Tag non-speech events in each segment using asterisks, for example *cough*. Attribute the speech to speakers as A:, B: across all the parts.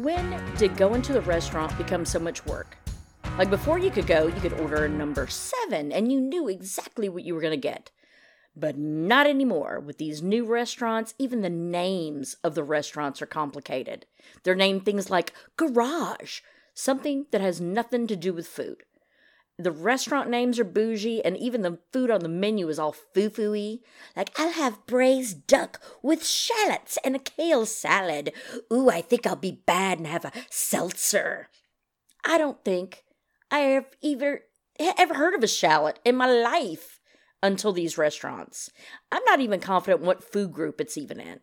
A: When did going to the restaurant become so much work? Like before you could go, you could order a number seven and you knew exactly what you were going to get. But not anymore. With these new restaurants, even the names of the restaurants are complicated. They're named things like Garage, something that has nothing to do with food. The restaurant names are bougie, and even the food on the menu is all foo foo y. Like, I'll have braised duck with shallots and a kale salad. Ooh, I think I'll be bad and have a seltzer. I don't think I have either ever heard of a shallot in my life until these restaurants. I'm not even confident what food group it's even in.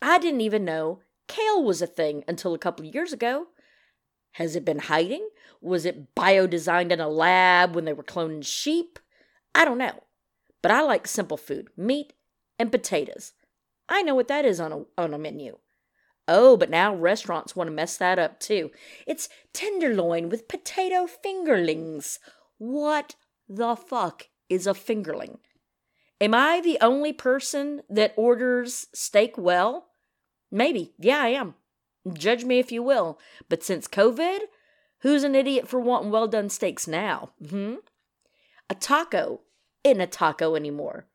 A: I didn't even know kale was a thing until a couple of years ago. Has it been hiding? Was it bio-designed in a lab when they were cloning sheep? I don't know. But I like simple food, meat and potatoes. I know what that is on a, on a menu. Oh, but now restaurants want to mess that up too. It's tenderloin with potato fingerlings. What the fuck is a fingerling? Am I the only person that orders steak well? Maybe. Yeah, I am. Judge me if you will. But since COVID, who's an idiot for wanting well done steaks now? Hmm? A taco isn't a taco anymore.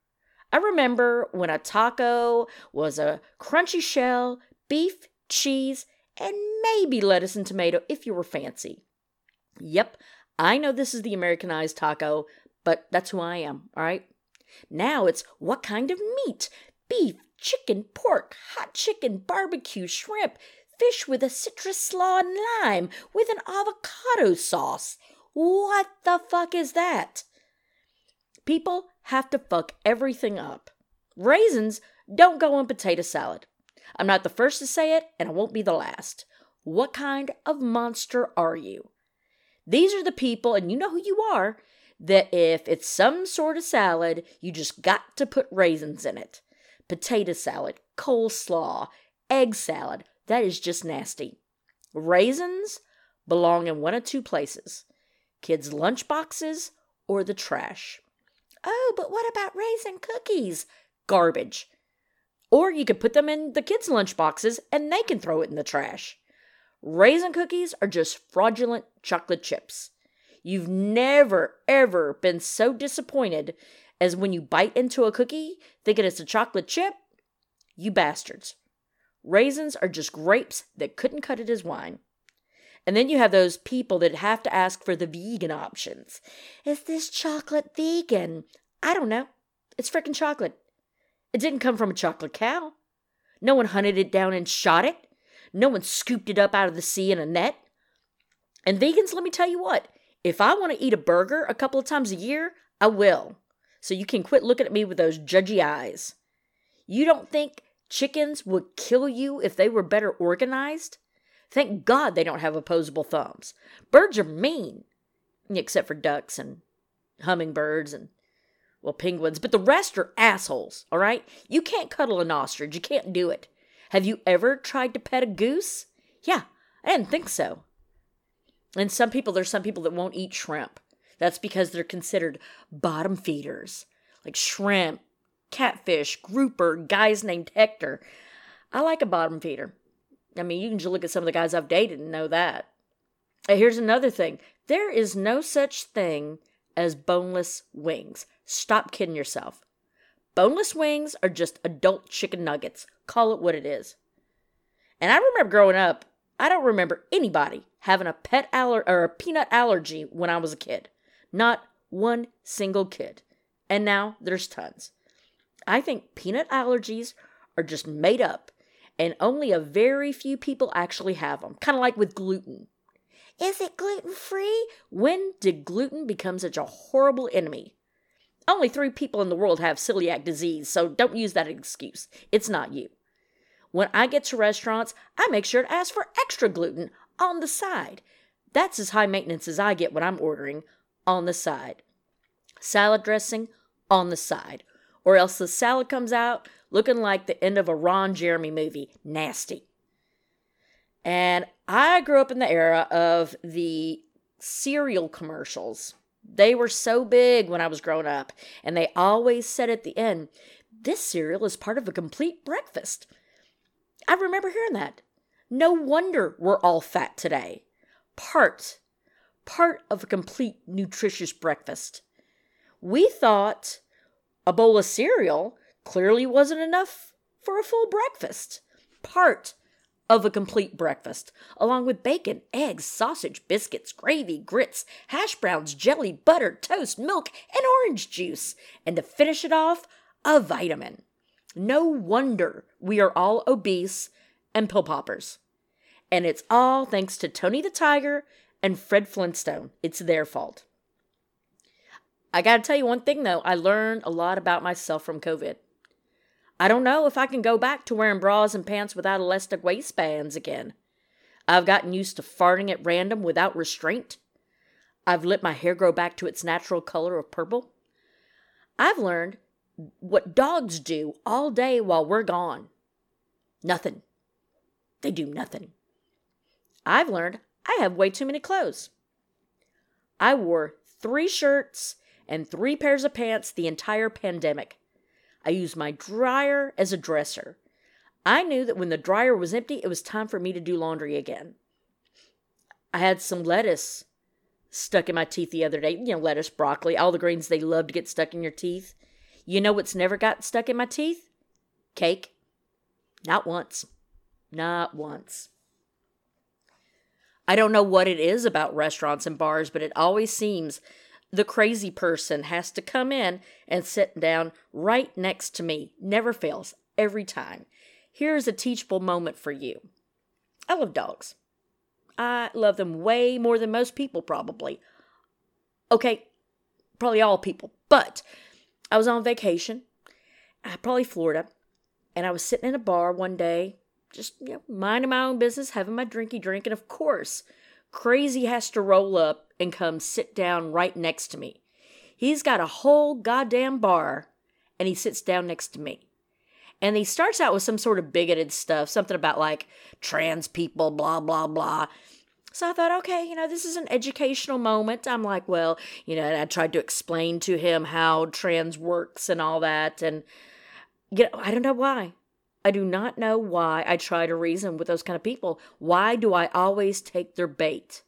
A: I remember when a taco was a crunchy shell, beef, cheese, and maybe lettuce and tomato if you were fancy. Yep, I know this is the Americanized taco, but that's who I am, all right? Now it's what kind of meat? Beef, chicken, pork, hot chicken, barbecue, shrimp, fish with a citrus slaw and lime with an avocado sauce. What the fuck is that? People have to fuck everything up. Raisins don't go in potato salad. I'm not the first to say it, and I won't be the last. What kind of monster are you? These are the people, and you know who you are, that if it's some sort of salad, you just got to put raisins in it. Potato salad, coleslaw, egg salad, that is just nasty. Raisins belong in one of two places kids' lunch boxes or the trash. Oh, but what about raisin cookies? Garbage. Or you could put them in the kids' lunch boxes and they can throw it in the trash. Raisin cookies are just fraudulent chocolate chips. You've never, ever been so disappointed as when you bite into a cookie thinking it's a chocolate chip? You bastards. Raisins are just grapes that couldn't cut it as wine. And then you have those people that have to ask for the vegan options. Is this chocolate vegan? I don't know. It's freaking chocolate. It didn't come from a chocolate cow. No one hunted it down and shot it. No one scooped it up out of the sea in a net. And vegans, let me tell you what, if I want to eat a burger a couple of times a year, I will. So you can quit looking at me with those judgy eyes. You don't think Chickens would kill you if they were better organized. Thank God they don't have opposable thumbs. Birds are mean, except for ducks and hummingbirds and, well, penguins, but the rest are assholes, all right? You can't cuddle an ostrich. You can't do it. Have you ever tried to pet a goose? Yeah, I didn't think so. And some people, there's some people that won't eat shrimp. That's because they're considered bottom feeders, like shrimp, catfish, grouper, guys named Hector. I like a bottom feeder. I mean, you can just look at some of the guys I've dated and know that. Here's another thing there is no such thing as boneless wings. Stop kidding yourself. Boneless wings are just adult chicken nuggets. Call it what it is. And I remember growing up, I don't remember anybody having a pet aller- or a peanut allergy when I was a kid. Not one single kid. And now there's tons. I think peanut allergies are just made up, and only a very few people actually have them, kind of like with gluten. Is it gluten free? When did gluten become such a horrible enemy? Only three people in the world have celiac disease, so don't use that excuse. It's not you. When I get to restaurants, I make sure to ask for extra gluten on the side. That's as high maintenance as I get when I'm ordering on the side. Salad dressing on the side or else the salad comes out looking like the end of a Ron Jeremy movie. Nasty. And I grew up in the era of the cereal commercials. They were so big when I was growing up, and they always said at the end, This cereal is part of a complete breakfast. I remember hearing that. No wonder we're all fat today. Part, part of a complete nutritious breakfast. We thought a bowl of cereal clearly wasn't enough for a full breakfast. Part of a complete breakfast, along with bacon, eggs, sausage, biscuits, gravy, grits, hash browns, jelly, butter, toast, milk, and orange juice. And to finish it off, a vitamin. No wonder we are all obese and pill poppers. And it's all thanks to Tony the Tiger and Fred Flintstone. It's their fault. I gotta tell you one thing though, I learned a lot about myself from COVID. I don't know if I can go back to wearing bras and pants without elastic waistbands again. I've gotten used to farting at random without restraint. I've let my hair grow back to its natural color of purple. I've learned what dogs do all day while we're gone. Nothing. They do nothing. I've learned I have way too many clothes. I wore three shirts and three pairs of pants the entire pandemic. I used my dryer as a dresser. I knew that when the dryer was empty, it was time for me to do laundry again. I had some lettuce stuck in my teeth the other day. You know, lettuce, broccoli, all the greens they love to get stuck in your teeth. You know what's never got stuck in my teeth? Cake. Not once. Not once. I don't know what it is about restaurants and bars, but it always seems the crazy person has to come in and sit down right next to me. Never fails, every time. Here's a teachable moment for you. I love dogs. I love them way more than most people, probably. Okay, probably all people. But I was on vacation, probably Florida, and I was sitting in a bar one day, just you know, minding my own business, having my drinky drink, and of course, Crazy has to roll up and come sit down right next to me. He's got a whole goddamn bar and he sits down next to me. And he starts out with some sort of bigoted stuff, something about like trans people, blah, blah, blah. So I thought, okay, you know, this is an educational moment. I'm like, well, you know, I tried to explain to him how trans works and all that. And, you know, I don't know why. I do not know why I try to reason with those kind of people. Why do I always take their bait?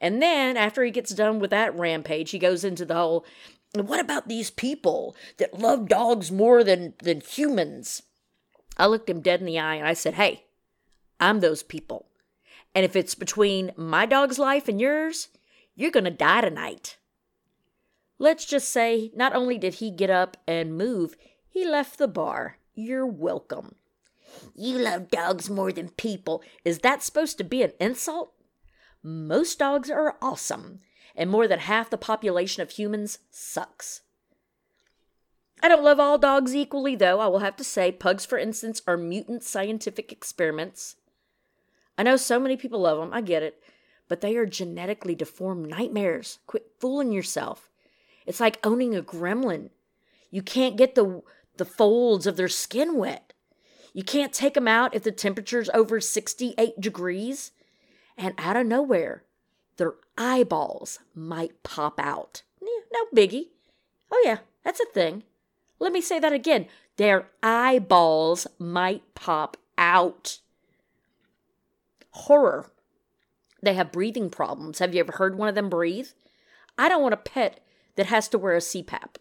A: And then after he gets done with that rampage, he goes into the whole what about these people that love dogs more than, than humans? I looked him dead in the eye and I said, Hey, I'm those people. And if it's between my dog's life and yours, you're going to die tonight. Let's just say, not only did he get up and move, he left the bar. You're welcome. You love dogs more than people. Is that supposed to be an insult? Most dogs are awesome, and more than half the population of humans sucks. I don't love all dogs equally, though, I will have to say. Pugs, for instance, are mutant scientific experiments. I know so many people love them, I get it, but they are genetically deformed nightmares. Quit fooling yourself. It's like owning a gremlin. You can't get the, the folds of their skin wet. You can't take them out if the temperature's over 68 degrees. And out of nowhere, their eyeballs might pop out. Yeah, no biggie. Oh, yeah, that's a thing. Let me say that again. Their eyeballs might pop out. Horror. They have breathing problems. Have you ever heard one of them breathe? I don't want a pet that has to wear a CPAP.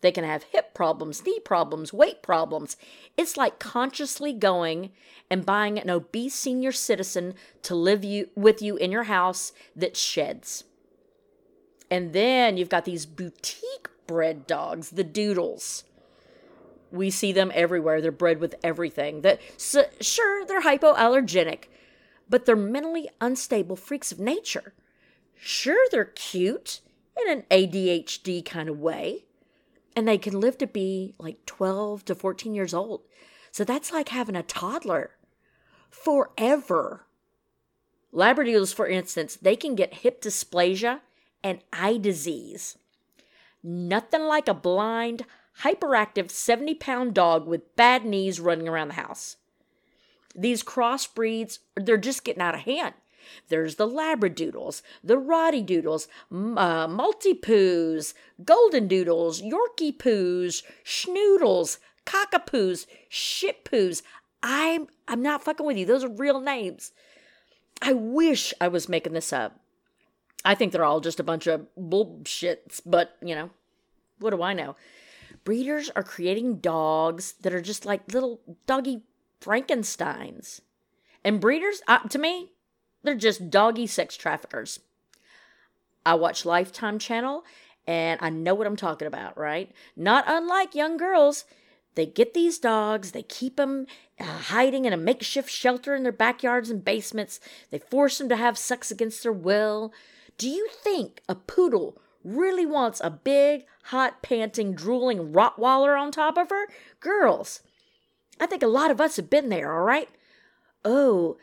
A: They can have hip problems, knee problems, weight problems. It's like consciously going and buying an obese senior citizen to live you, with you in your house that sheds. And then you've got these boutique bred dogs, the doodles. We see them everywhere. They're bred with everything. That so, sure they're hypoallergenic, but they're mentally unstable freaks of nature. Sure they're cute in an ADHD kind of way and they can live to be like 12 to 14 years old. So that's like having a toddler forever. Labradoodles, for instance, they can get hip dysplasia and eye disease. Nothing like a blind, hyperactive 70 pound dog with bad knees running around the house. These crossbreeds, they're just getting out of hand. There's the Labradoodles, the Rottie-Doodles, uh, Malti Poos, Golden Doodles, Yorkie Poos, Schnoodles, Cockapoos, Shit Poos. I'm I'm not fucking with you. Those are real names. I wish I was making this up. I think they're all just a bunch of bullshits, but you know, what do I know? Breeders are creating dogs that are just like little doggy Frankensteins. And breeders, uh, to me, they're just doggy sex traffickers. I watch Lifetime Channel and I know what I'm talking about, right? Not unlike young girls. They get these dogs, they keep them uh, hiding in a makeshift shelter in their backyards and basements. They force them to have sex against their will. Do you think a poodle really wants a big, hot, panting, drooling Rottweiler on top of her? Girls, I think a lot of us have been there, all right? Oh,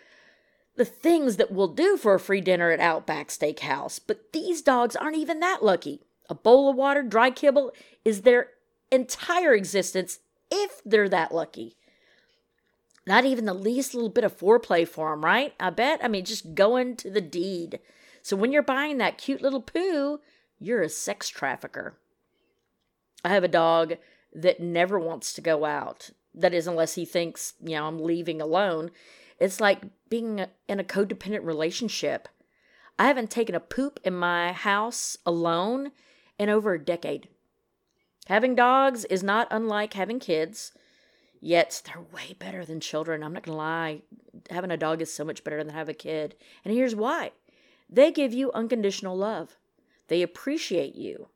A: the things that we'll do for a free dinner at Outback Steakhouse, but these dogs aren't even that lucky. A bowl of water, dry kibble is their entire existence if they're that lucky. Not even the least little bit of foreplay for them, right? I bet. I mean, just going to the deed. So when you're buying that cute little poo, you're a sex trafficker. I have a dog that never wants to go out. That is, unless he thinks, you know, I'm leaving alone. It's like being in a codependent relationship. I haven't taken a poop in my house alone in over a decade. Having dogs is not unlike having kids, yet they're way better than children. I'm not going to lie. Having a dog is so much better than having a kid. And here's why they give you unconditional love. They appreciate you.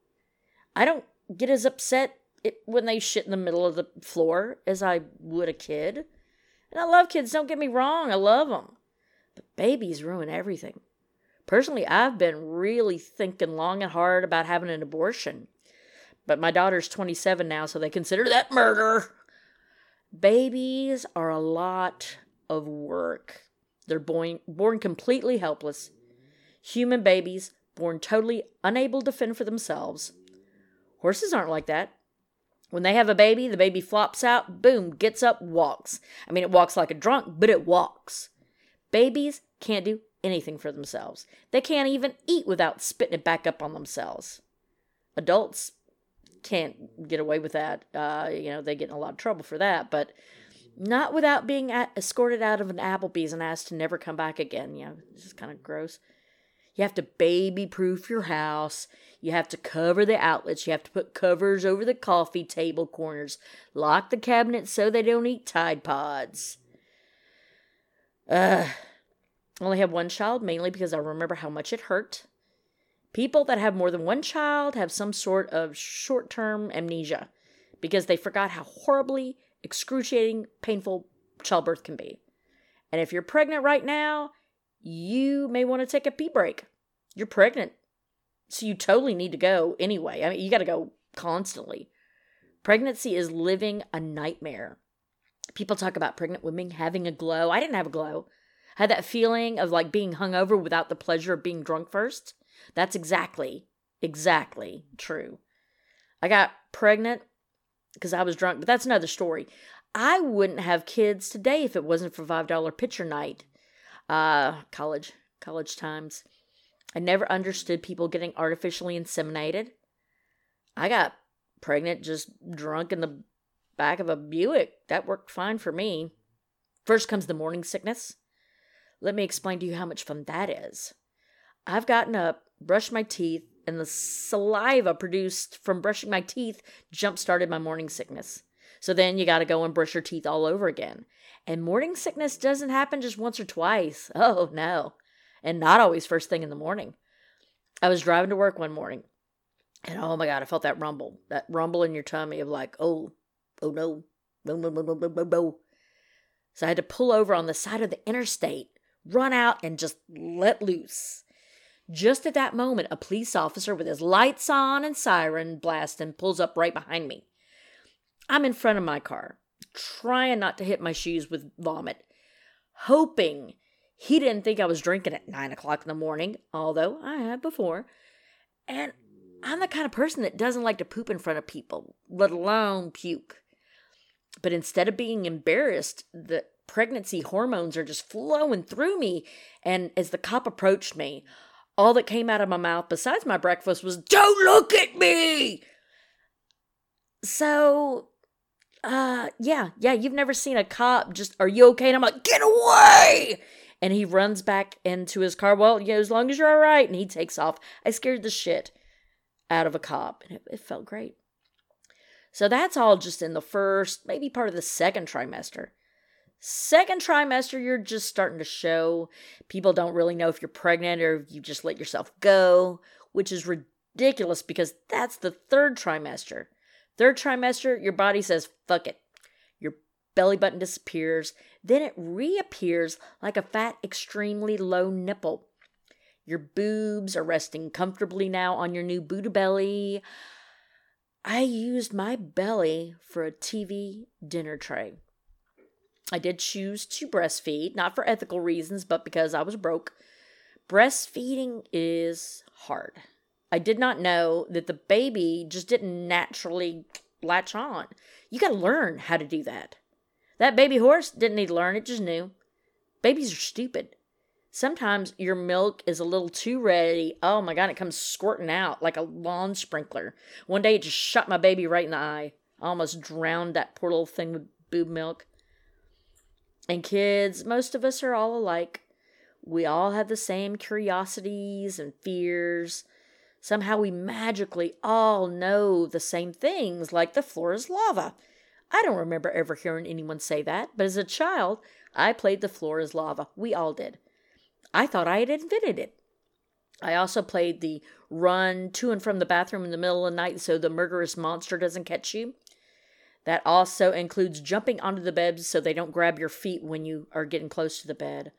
A: I don't get as upset when they shit in the middle of the floor as I would a kid. And I love kids, don't get me wrong, I love them. But babies ruin everything. Personally, I've been really thinking long and hard about having an abortion. But my daughter's 27 now, so they consider that murder. Babies are a lot of work. They're born, born completely helpless human babies born totally unable to fend for themselves. Horses aren't like that. When they have a baby, the baby flops out, boom, gets up, walks. I mean, it walks like a drunk, but it walks. Babies can't do anything for themselves. They can't even eat without spitting it back up on themselves. Adults can't get away with that. Uh, you know, they get in a lot of trouble for that, but not without being escorted out of an Applebee's and asked to never come back again. You know, this is kind of gross. You have to baby proof your house. You have to cover the outlets. You have to put covers over the coffee table corners. Lock the cabinets so they don't eat Tide Pods. Uh, I only have one child, mainly because I remember how much it hurt. People that have more than one child have some sort of short term amnesia because they forgot how horribly excruciating, painful childbirth can be. And if you're pregnant right now, you may want to take a pee break. You're pregnant. So you totally need to go anyway. I mean, you got to go constantly. Pregnancy is living a nightmare. People talk about pregnant women having a glow. I didn't have a glow. I had that feeling of like being hungover without the pleasure of being drunk first. That's exactly, exactly true. I got pregnant because I was drunk, but that's another story. I wouldn't have kids today if it wasn't for $5 pitcher night uh, college, college times. I never understood people getting artificially inseminated. I got pregnant just drunk in the back of a Buick. That worked fine for me. First comes the morning sickness. Let me explain to you how much fun that is. I've gotten up, brushed my teeth, and the saliva produced from brushing my teeth jump started my morning sickness. So then you got to go and brush your teeth all over again. And morning sickness doesn't happen just once or twice. *laughs* Oh, no. And not always first thing in the morning. I was driving to work one morning, and oh my God, I felt that rumble, that rumble in your tummy of like, oh, oh no, no, no, no, no, no, no. So I had to pull over on the side of the interstate, run out, and just let loose. Just at that moment, a police officer with his lights on and siren blasting pulls up right behind me. I'm in front of my car trying not to hit my shoes with vomit, hoping he didn't think I was drinking at nine o'clock in the morning, although I had before. And I'm the kind of person that doesn't like to poop in front of people, let alone puke. But instead of being embarrassed, the pregnancy hormones are just flowing through me. And as the cop approached me, all that came out of my mouth besides my breakfast was, Don't look at me! So uh yeah, yeah, you've never seen a cop just, are you okay? And I'm like, get away! And he runs back into his car. Well, yeah, as long as you're all right. And he takes off. I scared the shit out of a cop, and it, it felt great. So that's all just in the first, maybe part of the second trimester. Second trimester, you're just starting to show. People don't really know if you're pregnant or if you just let yourself go, which is ridiculous because that's the third trimester. Third trimester, your body says, fuck it. Your belly button disappears. Then it reappears like a fat, extremely low nipple. Your boobs are resting comfortably now on your new Buddha belly. I used my belly for a TV dinner tray. I did choose to breastfeed, not for ethical reasons, but because I was broke. Breastfeeding is hard. I did not know that the baby just didn't naturally latch on. You got to learn how to do that. That baby horse didn't need to learn, it just knew. Babies are stupid. Sometimes your milk is a little too ready. Oh my God, it comes squirting out like a lawn sprinkler. One day it just shot my baby right in the eye. I almost drowned that poor little thing with boob milk. And kids, most of us are all alike. We all have the same curiosities and fears. Somehow we magically all know the same things, like the floor is lava. I don't remember ever hearing anyone say that, but as a child, I played the floor is lava. We all did. I thought I had invented it. I also played the run to and from the bathroom in the middle of the night so the murderous monster doesn't catch you. That also includes jumping onto the bed so they don't grab your feet when you are getting close to the bed.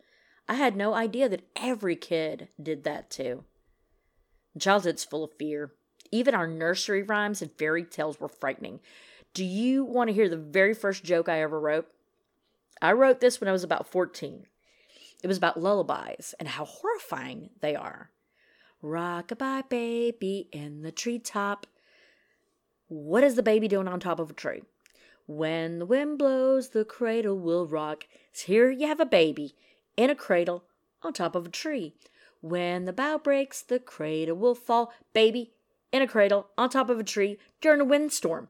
A: I had no idea that every kid did that too. Childhood's full of fear. Even our nursery rhymes and fairy tales were frightening. Do you want to hear the very first joke I ever wrote? I wrote this when I was about 14. It was about lullabies and how horrifying they are. Rock-a-bye baby in the treetop. What is the baby doing on top of a tree? When the wind blows, the cradle will rock. So here you have a baby in a cradle on top of a tree. When the bough breaks, the cradle will fall. Baby in a cradle on top of a tree during a windstorm.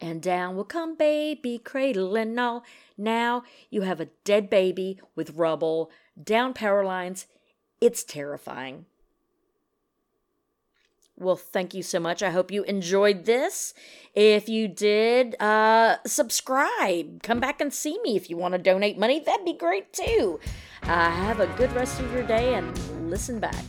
A: And down will come baby, cradle and all. Now you have a dead baby with rubble, down power lines. It's terrifying. Well, thank you so much. I hope you enjoyed this. If you did, uh, subscribe. Come back and see me if you want to donate money. That'd be great too. Uh, have a good rest of your day and listen back.